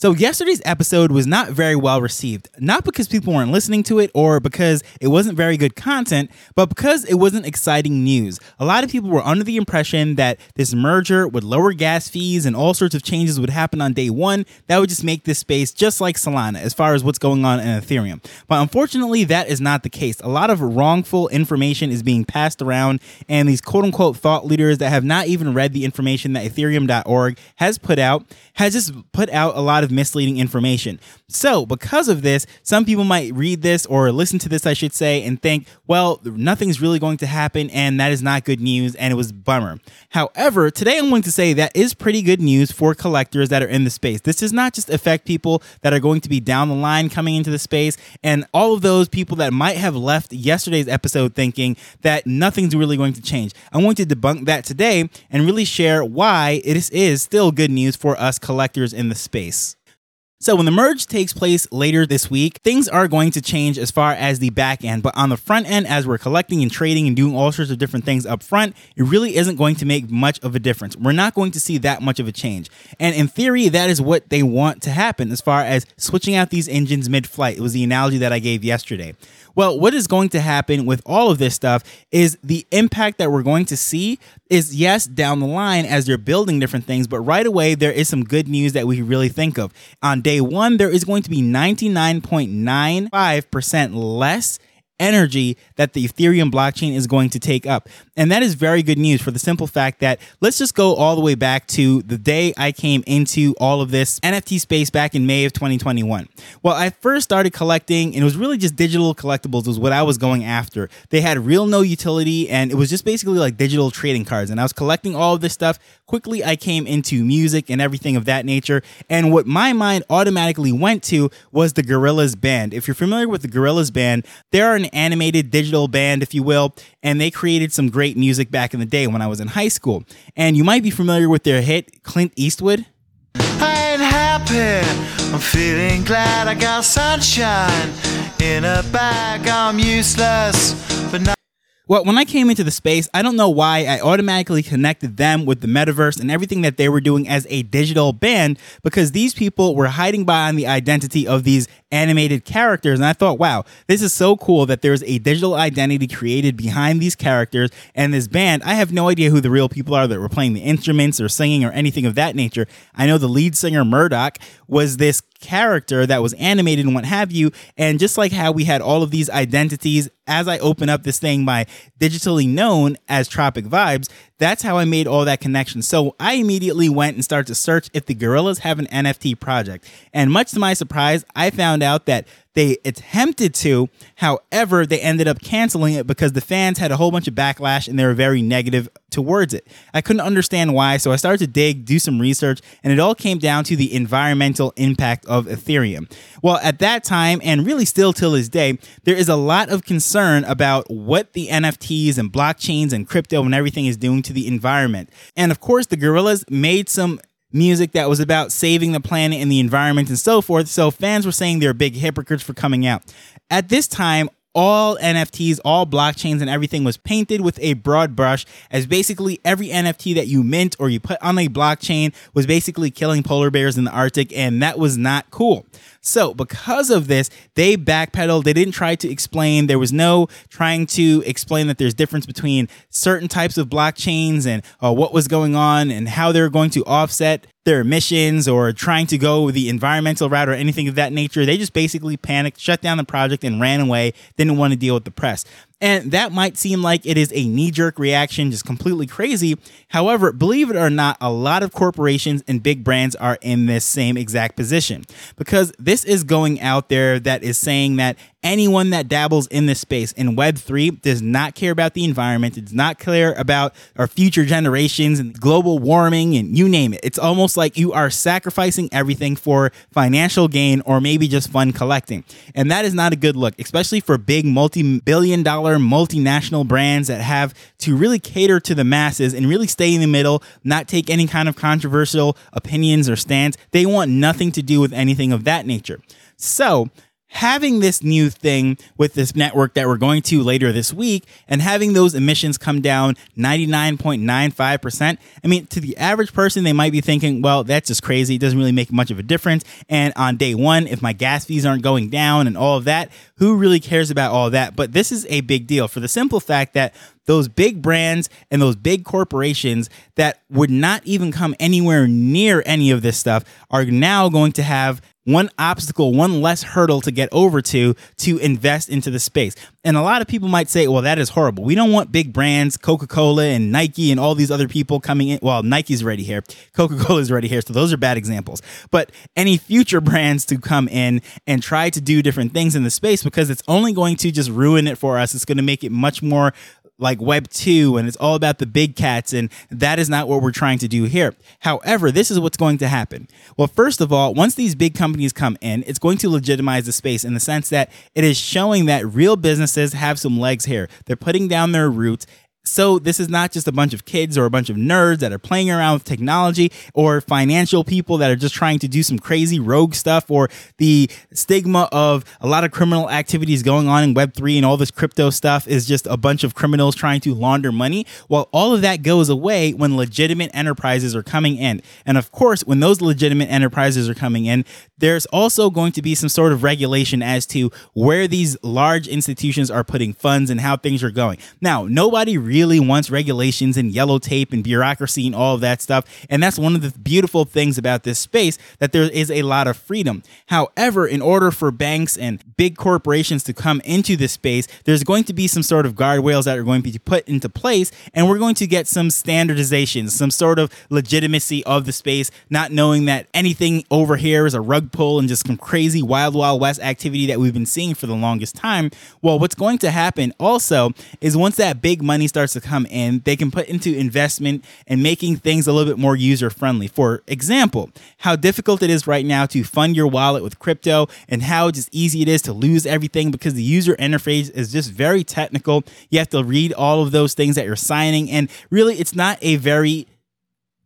So, yesterday's episode was not very well received, not because people weren't listening to it or because it wasn't very good content, but because it wasn't exciting news. A lot of people were under the impression that this merger would lower gas fees and all sorts of changes would happen on day one that would just make this space just like Solana as far as what's going on in Ethereum. But unfortunately, that is not the case. A lot of wrongful information is being passed around, and these quote unquote thought leaders that have not even read the information that Ethereum.org has put out has just put out a lot of misleading information. So, because of this, some people might read this or listen to this, I should say, and think, well, nothing's really going to happen, and that is not good news, and it was bummer. However, today I'm going to say that is pretty good news for collectors that are in the space. This does not just affect people that are going to be down the line coming into the space, and all of those people that might have left yesterday's episode thinking that nothing's really going to change. I'm going to debunk that today and really share why it is still good news for us collectors in the space. So when the merge takes place later this week, things are going to change as far as the back end. But on the front end, as we're collecting and trading and doing all sorts of different things up front, it really isn't going to make much of a difference. We're not going to see that much of a change. And in theory, that is what they want to happen as far as switching out these engines mid flight. It was the analogy that I gave yesterday. Well, what is going to happen with all of this stuff is the impact that we're going to see is yes, down the line as they're building different things, but right away there is some good news that we really think of. On day one, there is going to be 99.95% less energy that the Ethereum blockchain is going to take up. And that is very good news for the simple fact that let's just go all the way back to the day I came into all of this NFT space back in May of 2021. Well, I first started collecting, and it was really just digital collectibles, was what I was going after. They had real no utility, and it was just basically like digital trading cards. And I was collecting all of this stuff. Quickly, I came into music and everything of that nature. And what my mind automatically went to was the Gorillaz band. If you're familiar with the Gorillaz band, they're an animated digital band, if you will, and they created some great music back in the day when I was in high school. And you might be familiar with their hit, Clint Eastwood. I ain't happy. I'm feeling glad I got sunshine in a bag. I'm useless, but not. Well, when I came into the space, I don't know why I automatically connected them with the metaverse and everything that they were doing as a digital band because these people were hiding behind the identity of these animated characters. And I thought, wow, this is so cool that there's a digital identity created behind these characters and this band. I have no idea who the real people are that were playing the instruments or singing or anything of that nature. I know the lead singer, Murdoc, was this character that was animated and what have you. And just like how we had all of these identities, as I open up this thing by digitally known as Tropic Vibes, that's how I made all that connection. So I immediately went and started to search if the Gorillaz have an NFT project. And much to my surprise, I found out that they attempted to, however, they ended up canceling it because the fans had a whole bunch of backlash and they were very negative towards it. I couldn't understand why, so I started to dig, do some research, and it all came down to the environmental impact of Ethereum. Well, at that time, and really still till this day, there is a lot of concern about what the NFTs and blockchains and crypto and everything is doing to the environment. And of course, the Gorillaz made some music that was about saving the planet and the environment and so forth. So fans were saying they're big hypocrites for coming out. At this time, all NFTs, all blockchains, and everything was painted with a broad brush, as basically every NFT that you mint or you put on a blockchain was basically killing polar bears in the Arctic, and that was not cool. So, because of this, they backpedaled. They didn't try to explain. There was no trying to explain that there's difference between certain types of blockchains and uh, what was going on and how they're going to offset their emissions or trying to go the environmental route or anything of that nature. They just basically panicked, shut down the project, and ran away. Didn't want to deal with the press. And that might seem like it is a knee jerk reaction, just completely crazy. However, believe it or not, a lot of corporations and big brands are in this same exact position because this is going out there that is saying that anyone that dabbles in this space in Web3 does not care about the environment, does not care about our future generations and global warming and you name it. It's almost like you are sacrificing everything for financial gain or maybe just fun collecting. And that is not a good look, especially for big multi billion dollar dollar multinational brands that have to really cater to the masses and really stay in the middle, not take any kind of controversial opinions or stance. They want nothing to do with anything of that nature. So, having this new thing with this network that we're going to later this week and having those emissions come down 99.95%. I mean, to the average person, they might be thinking, well, that's just crazy. It doesn't really make much of a difference. And on day one, if my gas fees aren't going down and all of that, who really cares about all that? But this is a big deal for the simple fact that those big brands and those big corporations that would not even come anywhere near any of this stuff are now going to have one obstacle, one less hurdle to get over to to invest into the space. And a lot of people might say, well, that is horrible. We don't want big brands, Coca Cola and Nike and all these other people coming in. Well, Nike's already here, Coca Cola is already here. So those are bad examples. But any future brands to come in and try to do different things in the space because it's only going to just ruin it for us. It's going to make it much more like Web 2 and it's all about the big cats, and that is not what we're trying to do here. However, this is what's going to happen. Well, first of all, once these big companies come in, it's going to legitimize the space in the sense that it is showing that real businesses have some legs here. They're putting down their roots so this is not just a bunch of kids or a bunch of nerds that are playing around with technology or financial people that are just trying to do some crazy rogue stuff or the stigma of a lot of criminal activities going on in web3 and all this crypto stuff is just a bunch of criminals trying to launder money. Well, all of that goes away when legitimate enterprises are coming in. And of course, when those legitimate enterprises are coming in, there's also going to be some sort of regulation as to where these large institutions are putting funds and how things are going. Now, nobody really wants regulations and yellow tape and bureaucracy and all of that stuff. And that's one of the beautiful things about this space that there is a lot of freedom. However, in order for banks and big corporations to come into this space, there's going to be some sort of guardrails that are going to be put into place. And we're going to get some standardization, some sort of legitimacy of the space, not knowing that anything over here is a rug pull and just some crazy wild, wild west activity that we've been seeing for the longest time. Well, what's going to happen also is once that big money starts to come in, they can put into investment and making things a little bit more user friendly. For example, how difficult it is right now to fund your wallet with crypto and how just easy it is to lose everything because the user interface is just very technical. You have to read all of those things that you're signing, and really, it's not a very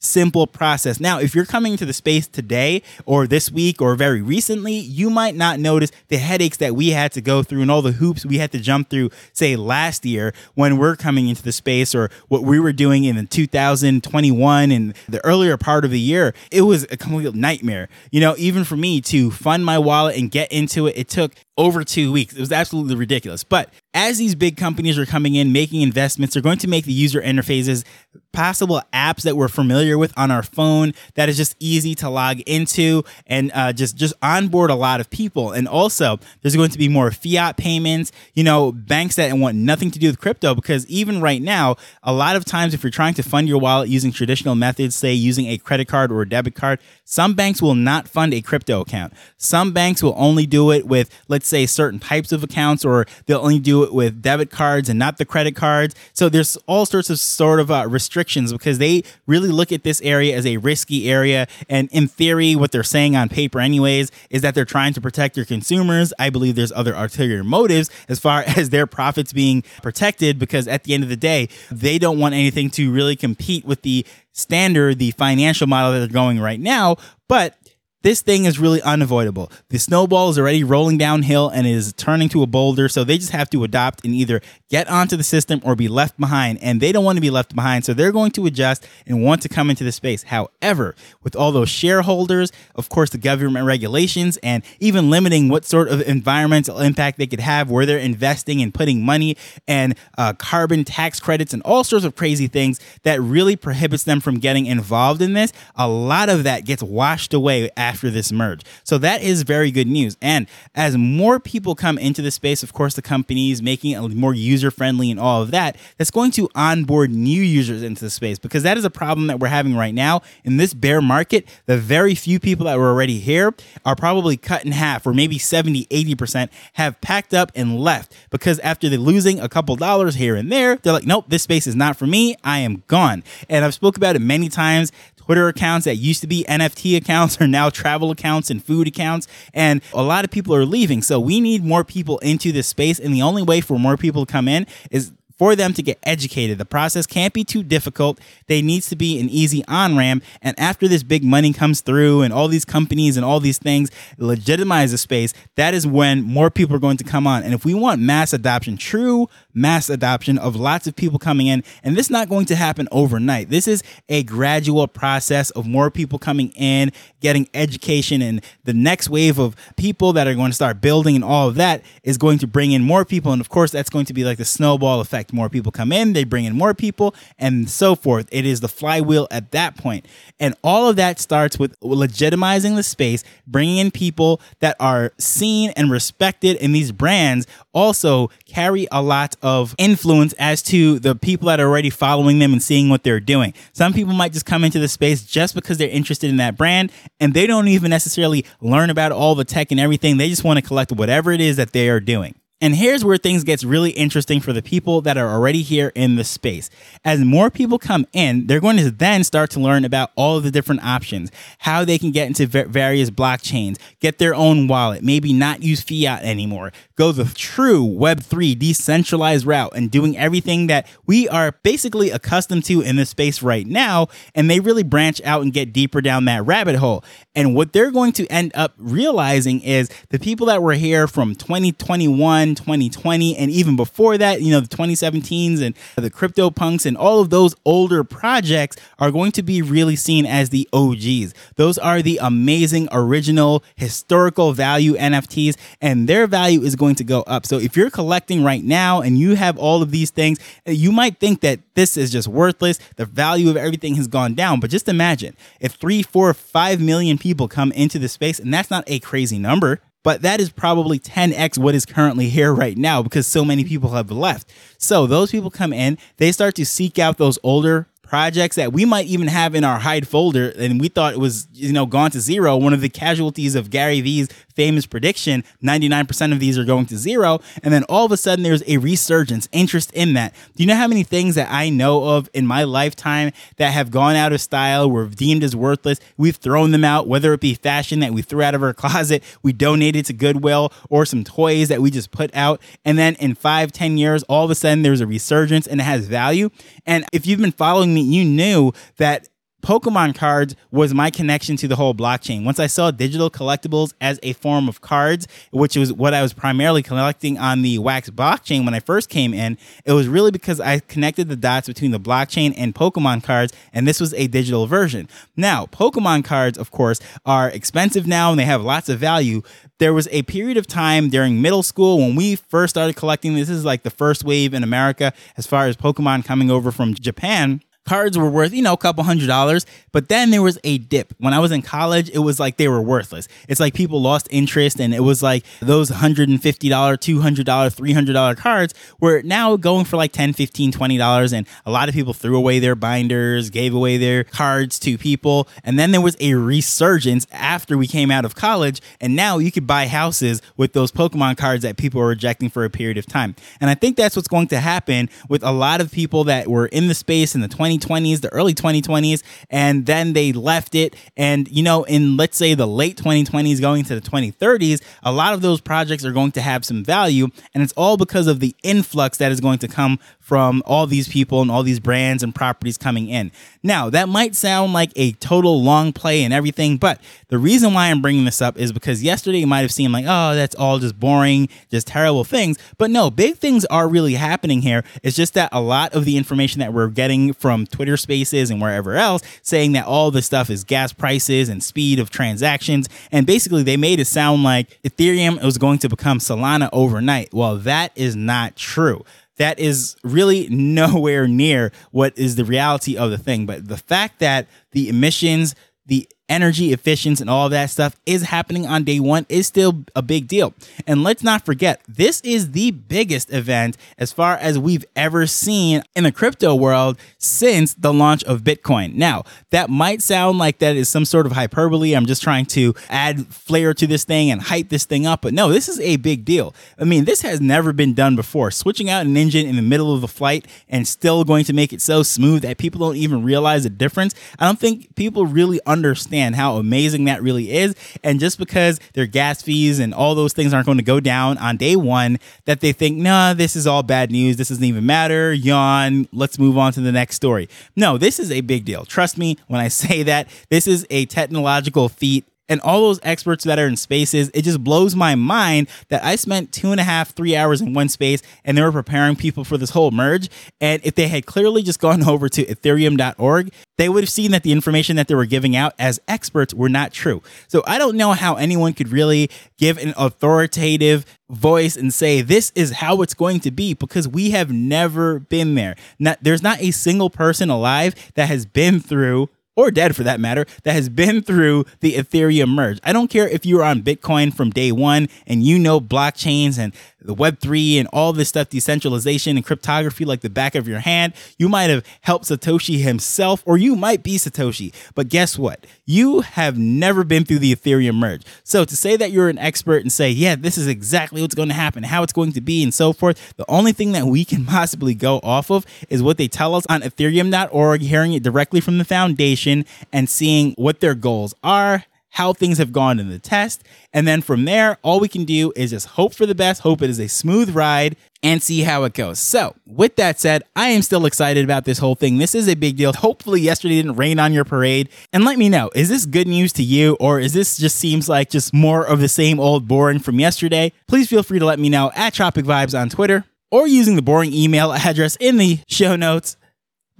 simple process. Now, if you're coming to the space today or this week or very recently, you might not notice the headaches that we had to go through and all the hoops we had to jump through, say last year when we're coming into the space or what we were doing in 2021 and the earlier part of the year. It was a complete nightmare. You know, even for me to fund my wallet and get into it, it took over two weeks. It was absolutely ridiculous. But as these big companies are coming in, making investments, they're going to make the user interfaces possible apps that we're familiar with on our phone that is just easy to log into and uh, just just onboard a lot of people. And also, there's going to be more fiat payments. You know, banks that want nothing to do with crypto because even right now, a lot of times if you're trying to fund your wallet using traditional methods, say using a credit card or a debit card, some banks will not fund a crypto account. Some banks will only do it with, let's say, certain types of accounts, or they'll only do it with debit cards and not the credit cards. So there's all sorts of sort of uh, restrictions because they really look at this area as a risky area. And in theory, what they're saying on paper, anyways, is that they're trying to protect their consumers. I believe there's other ulterior motives as far as their profits being protected because at the end of the day, they don't want anything to really compete with the standard, the financial model that they're going right now. But this thing is really unavoidable. The snowball is already rolling downhill and is turning to a boulder, so they just have to adopt and either get onto the system or be left behind. And they don't want to be left behind, so they're going to adjust and want to come into the space. However, with all those shareholders, of course, the government regulations, and even limiting what sort of environmental impact they could have where they're investing and putting money and uh, carbon tax credits and all sorts of crazy things that really prohibits them from getting involved in this, a lot of that gets washed away after this merge. So that is very good news. And as more people come into the space, of course, the companies making it more user friendly and all of that, that's going to onboard new users into the space because that is a problem that we're having right now. In this bear market, the very few people that were already here are probably cut in half or maybe 70, 80% have packed up and left because after they're losing a couple dollars here and there, they're like, nope, this space is not for me. I am gone. And I've spoke about it many times. Twitter accounts that used to be NFT accounts are now travel accounts and food accounts, and a lot of people are leaving. So we need more people into this space, and the only way for more people to come in is for them to get educated. The process can't be too difficult. They needs to be an easy on ramp. And after this big money comes through and all these companies and all these things legitimize the space, that is when more people are going to come on. And if we want mass adoption, true mass adoption of lots of people coming in, and this is not going to happen overnight. This is a gradual process of more people coming in, getting education, and the next wave of people that are going to start building and all of that is going to bring in more people. And of course, that's going to be like the snowball effect more people come in, they bring in more people, and so forth. It is the flywheel at that point. And all of that starts with legitimizing the space, bringing in people that are seen and respected, and these brands also carry a lot of influence as to the people that are already following them and seeing what they're doing. Some people might just come into the space just because they're interested in that brand and they don't even necessarily learn about all the tech and everything. They just want to collect whatever it is that they are doing. And here's where things gets really interesting for the people that are already here in the space. As more people come in, they're going to then start to learn about all of the different options, how they can get into various blockchains, get their own wallet, maybe not use fiat anymore, go the true Web3 decentralized route and doing everything that we are basically accustomed to in this space right now. And they really branch out and get deeper down that rabbit hole. And what they're going to end up realizing is the people that were here from 2021, 2020, and even before that, you know, the 2017s and the crypto punks and all of those older projects are going to be really seen as the OGs. Those are the amazing, original, historical value NFTs, and their value is going to go up. So if you're collecting right now and you have all of these things, eh, you might think that this is just worthless. The value of everything has gone down. But just imagine if three, four, five million people come into the space, and that's not a crazy number but that is probably 10x what is currently here right now because so many people have left. So those people come in, they start to seek out those older projects that we might even have in our hide folder and we thought it was you know gone to zero. One of the casualties of gary vee's famous prediction 99% of these are going to zero and then all of a sudden there's a resurgence interest in that. Do you know how many things that i know of in my lifetime that have gone out of style were deemed as worthless? We've thrown them out whether it be fashion that we threw out of our closet we donated to goodwill or some toys that we just put out and then in five ten years all of a sudden there's a resurgence and it has value. And if you've been following me you knew that Pokemon cards was my connection to the whole blockchain. Once I saw digital collectibles as a form of cards, which was what I was primarily collecting on the Wax blockchain when I first came in, it was really because I connected the dots between the blockchain and Pokemon cards, and this was a digital version. Now, Pokemon cards, of course, are expensive now and they have lots of value. There was a period of time during middle school when we first started collecting. This is like the first wave in America as far as Pokemon coming over from Japan cards were worth, you know, a couple hundred dollars. But then there was a dip. When I was in college, it was like they were worthless. It's like people lost interest and it was like those $150, $200, $300 cards were now going for like $10, $15, $20. And a lot of people threw away their binders, gave away their cards to people. And then there was a resurgence after we came out of college. And now you could buy houses with those Pokemon cards that people were rejecting for a period of time. And I think that's what's going to happen with a lot of people that were in the space in the 20 2020s, the early 2020s, and then they left it. And, you know, in let's say the late 2020s going to the 2030s, a lot of those projects are going to have some value. And it's all because of the influx that is going to come from all these people and all these brands and properties coming in. Now, that might sound like a total long play and everything, but the reason why I'm bringing this up is because yesterday it might have seemed like, oh, that's all just boring, just terrible things. But no, big things are really happening here. It's just that a lot of the information that we're getting from Twitter spaces and wherever else saying that all this stuff is gas prices and speed of transactions. And basically, they made it sound like Ethereum was going to become Solana overnight. Well, that is not true that is really nowhere near what is the reality of the thing. But the fact that the emissions, the energy efficiency and all that stuff is happening on day one is still a big deal. And let's not forget, this is the biggest event as far as we've ever seen in the crypto world since the launch of Bitcoin. Now, that might sound like that is some sort of hyperbole. I'm just trying to add flair to this thing and hype this thing up. But no, this is a big deal. I mean, this has never been done before. Switching out an engine in the middle of the flight and still going to make it so smooth that people don't even realize the difference. I don't think people really understand understand how amazing that really is. And just because their gas fees and all those things aren't going to go down on day one, that they think, nah, this is all bad news. This doesn't even matter. Yawn. Let's move on to the next story. No, this is a big deal. Trust me when I say that. This is a technological feat and all those experts that are in spaces, it just blows my mind that I spent two and a half, three hours in one space and they were preparing people for this whole merge. And if they had clearly just gone over to ethereum.org, they would have seen that the information that they were giving out as experts were not true. So I don't know how anyone could really give an authoritative voice and say this is how it's going to be because we have never been there. There's not a single person alive that has been through or dead for that matter, that has been through the Ethereum merge. I don't care if you were on Bitcoin from day one and you know blockchains and the Web3 and all this stuff, decentralization and cryptography like the back of your hand. You might have helped Satoshi himself, or you might be Satoshi. But guess what? You have never been through the Ethereum merge. So to say that you're an expert and say, yeah, this is exactly what's going to happen, how it's going to be, and so forth, the only thing that we can possibly go off of is what they tell us on ethereum.org, hearing it directly from the foundation and seeing what their goals are, how things have gone in the test. And then from there, all we can do is just hope for the best, hope it is a smooth ride, and see how it goes. So, with that said, I am still excited about this whole thing. This is a big deal. Hopefully, yesterday didn't rain on your parade. And let me know is this good news to you, or is this just seems like just more of the same old boring from yesterday? Please feel free to let me know at Tropic Vibes on Twitter or using the boring email address in the show notes.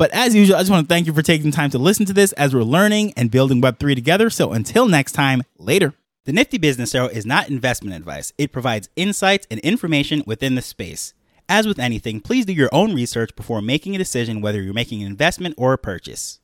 But as usual, I just want to thank you for taking time to listen to this as we're learning and building Web3 together. So until next time, later. The Nifty Business Arrow is not investment advice. It provides insights and information within the space. As with anything, please do your own research before making a decision whether you're making an investment or a purchase.